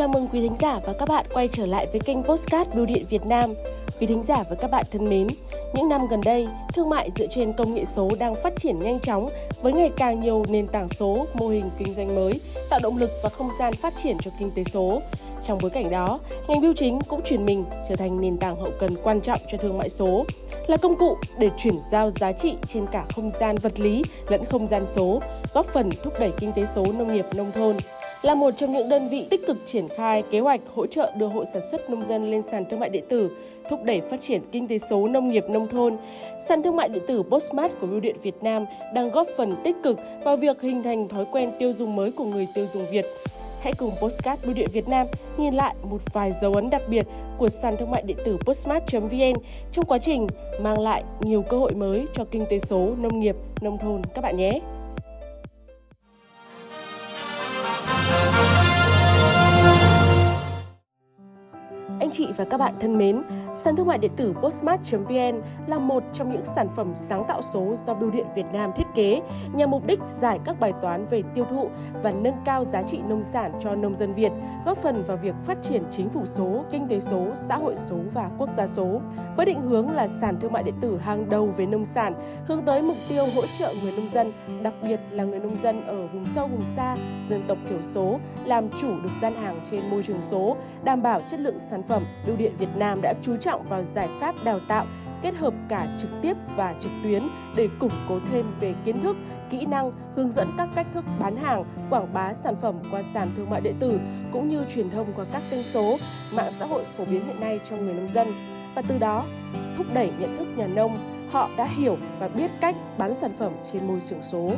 Chào mừng quý thính giả và các bạn quay trở lại với kênh Postcard Bưu điện Việt Nam. Quý thính giả và các bạn thân mến, những năm gần đây, thương mại dựa trên công nghệ số đang phát triển nhanh chóng với ngày càng nhiều nền tảng số, mô hình kinh doanh mới, tạo động lực và không gian phát triển cho kinh tế số. Trong bối cảnh đó, ngành bưu chính cũng chuyển mình trở thành nền tảng hậu cần quan trọng cho thương mại số, là công cụ để chuyển giao giá trị trên cả không gian vật lý lẫn không gian số, góp phần thúc đẩy kinh tế số nông nghiệp nông thôn là một trong những đơn vị tích cực triển khai kế hoạch hỗ trợ đưa hộ sản xuất nông dân lên sàn thương mại điện tử, thúc đẩy phát triển kinh tế số nông nghiệp nông thôn. Sàn thương mại điện tử Postmart của Bưu điện Việt Nam đang góp phần tích cực vào việc hình thành thói quen tiêu dùng mới của người tiêu dùng Việt. Hãy cùng Postcard Bưu điện Việt Nam nhìn lại một vài dấu ấn đặc biệt của sàn thương mại điện tử postmart.vn trong quá trình mang lại nhiều cơ hội mới cho kinh tế số, nông nghiệp, nông thôn các bạn nhé. Anh chị và các bạn thân mến, sàn thương mại điện tử postmart.vn là một trong những sản phẩm sáng tạo số do Bưu điện Việt Nam thiết kế nhằm mục đích giải các bài toán về tiêu thụ và nâng cao giá trị nông sản cho nông dân Việt, góp phần vào việc phát triển chính phủ số, kinh tế số, xã hội số và quốc gia số. Với định hướng là sàn thương mại điện tử hàng đầu về nông sản, hướng tới mục tiêu hỗ trợ người nông dân, đặc biệt là người nông dân ở vùng sâu vùng xa, dân tộc thiểu số làm chủ được gian hàng trên môi trường số, đảm bảo chất lượng sản phẩm, Bưu điện Việt Nam đã chú trọng vào giải pháp đào tạo kết hợp cả trực tiếp và trực tuyến để củng cố thêm về kiến thức, kỹ năng, hướng dẫn các cách thức bán hàng, quảng bá sản phẩm qua sàn thương mại điện tử cũng như truyền thông qua các kênh số, mạng xã hội phổ biến hiện nay cho người nông dân và từ đó thúc đẩy nhận thức nhà nông, họ đã hiểu và biết cách bán sản phẩm trên môi trường số.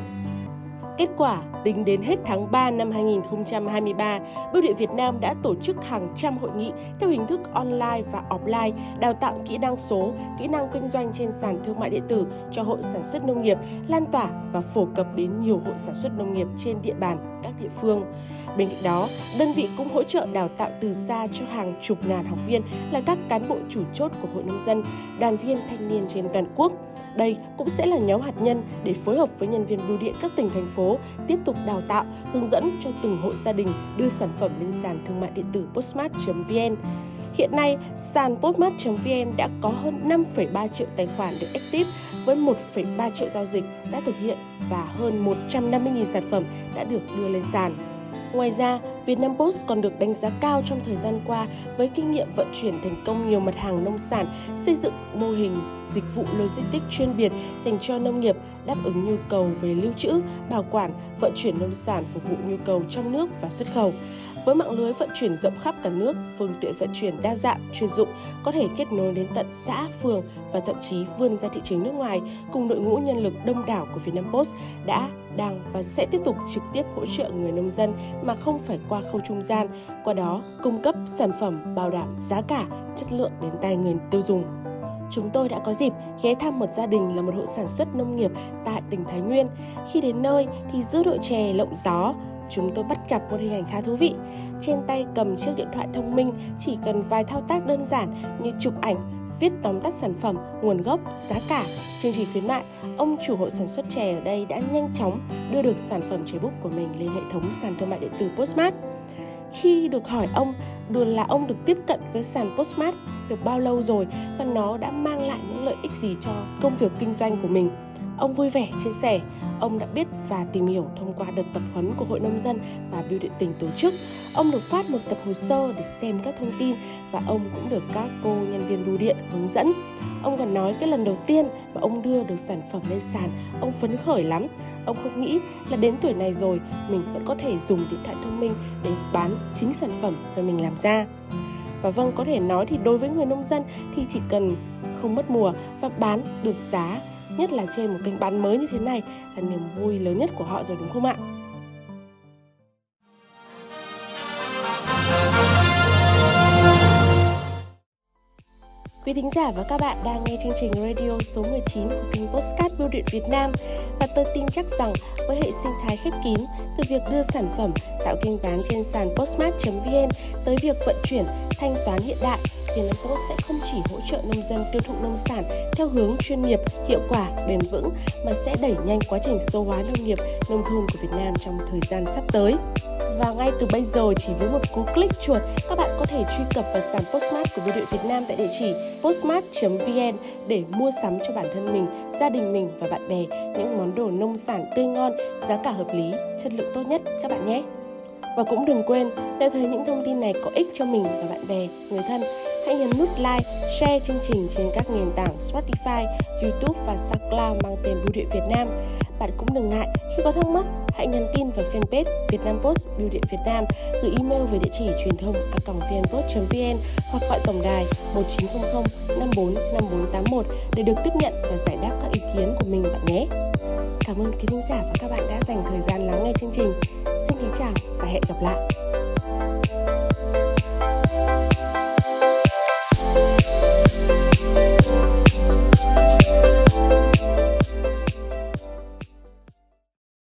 Kết quả, tính đến hết tháng 3 năm 2023, Bưu điện Việt Nam đã tổ chức hàng trăm hội nghị theo hình thức online và offline đào tạo kỹ năng số, kỹ năng kinh doanh trên sàn thương mại điện tử cho hộ sản xuất nông nghiệp, lan tỏa và phổ cập đến nhiều hộ sản xuất nông nghiệp trên địa bàn các địa phương. Bên cạnh đó, đơn vị cũng hỗ trợ đào tạo từ xa cho hàng chục ngàn học viên là các cán bộ chủ chốt của hội nông dân, đoàn viên thanh niên trên toàn quốc. Đây cũng sẽ là nhóm hạt nhân để phối hợp với nhân viên bưu điện các tỉnh thành phố tiếp tục đào tạo, hướng dẫn cho từng hộ gia đình đưa sản phẩm lên sàn thương mại điện tử postmart.vn. Hiện nay, sàn postmart.vn đã có hơn 5,3 triệu tài khoản được active với 1,3 triệu giao dịch đã thực hiện và hơn 150.000 sản phẩm đã được đưa lên sàn. Ngoài ra, Vietnam Post còn được đánh giá cao trong thời gian qua với kinh nghiệm vận chuyển thành công nhiều mặt hàng nông sản, xây dựng mô hình dịch vụ logistics chuyên biệt dành cho nông nghiệp đáp ứng nhu cầu về lưu trữ, bảo quản, vận chuyển nông sản phục vụ nhu cầu trong nước và xuất khẩu. Với mạng lưới vận chuyển rộng khắp cả nước, phương tiện vận chuyển đa dạng, chuyên dụng có thể kết nối đến tận xã, phường và thậm chí vươn ra thị trường nước ngoài cùng đội ngũ nhân lực đông đảo của Vietnam Post đã, đang và sẽ tiếp tục trực tiếp hỗ trợ người nông dân mà không phải qua khâu trung gian, qua đó cung cấp sản phẩm bảo đảm giá cả, chất lượng đến tay người tiêu dùng chúng tôi đã có dịp ghé thăm một gia đình là một hộ sản xuất nông nghiệp tại tỉnh Thái Nguyên. Khi đến nơi thì giữa đội chè lộng gió, chúng tôi bắt gặp một hình ảnh khá thú vị. Trên tay cầm chiếc điện thoại thông minh chỉ cần vài thao tác đơn giản như chụp ảnh, viết tóm tắt sản phẩm, nguồn gốc, giá cả, chương trình khuyến mại, ông chủ hộ sản xuất chè ở đây đã nhanh chóng đưa được sản phẩm chế bút của mình lên hệ thống sàn thương mại điện tử Postmart. Khi được hỏi ông đùa là ông được tiếp cận với sàn Postmart được bao lâu rồi và nó đã mang lại những lợi ích gì cho công việc kinh doanh của mình Ông vui vẻ chia sẻ, ông đã biết và tìm hiểu thông qua đợt tập huấn của Hội Nông dân và Bưu điện tỉnh tổ chức. Ông được phát một tập hồ sơ để xem các thông tin và ông cũng được các cô nhân viên bưu điện hướng dẫn. Ông còn nói cái lần đầu tiên mà ông đưa được sản phẩm lên sàn, ông phấn khởi lắm. Ông không nghĩ là đến tuổi này rồi mình vẫn có thể dùng điện thoại thông minh để bán chính sản phẩm do mình làm ra. Và vâng, có thể nói thì đối với người nông dân thì chỉ cần không mất mùa và bán được giá nhất là trên một kênh bán mới như thế này là niềm vui lớn nhất của họ rồi đúng không ạ? Quý thính giả và các bạn đang nghe chương trình radio số 19 của kênh Postcard Bưu điện Việt Nam và tôi tin chắc rằng với hệ sinh thái khép kín từ việc đưa sản phẩm tạo kênh bán trên sàn postmart.vn tới việc vận chuyển, thanh toán hiện đại Vinapost sẽ không chỉ hỗ trợ nông dân tiêu thụ nông sản theo hướng chuyên nghiệp, hiệu quả, bền vững mà sẽ đẩy nhanh quá trình số hóa nông nghiệp, nông thôn của Việt Nam trong thời gian sắp tới. Và ngay từ bây giờ chỉ với một cú click chuột, các bạn có thể truy cập vào sàn Postmart của Bưu điện Việt Nam tại địa chỉ postmart.vn để mua sắm cho bản thân mình, gia đình mình và bạn bè những món đồ nông sản tươi ngon, giá cả hợp lý, chất lượng tốt nhất các bạn nhé. Và cũng đừng quên, nếu thấy những thông tin này có ích cho mình và bạn bè, người thân, hãy nhấn nút like, share chương trình trên các nền tảng Spotify, YouTube và SoundCloud mang tên Bưu điện Việt Nam. Bạn cũng đừng ngại khi có thắc mắc, hãy nhắn tin vào fanpage Việt Nam Post Bưu điện Việt Nam, gửi email về địa chỉ truyền thông a vnpost.vn hoặc gọi tổng đài 1900 54 5481 để được tiếp nhận và giải đáp các ý kiến của mình bạn nhé. Cảm ơn quý thính giả và các bạn đã dành thời gian lắng nghe chương trình. Xin kính chào và hẹn gặp lại.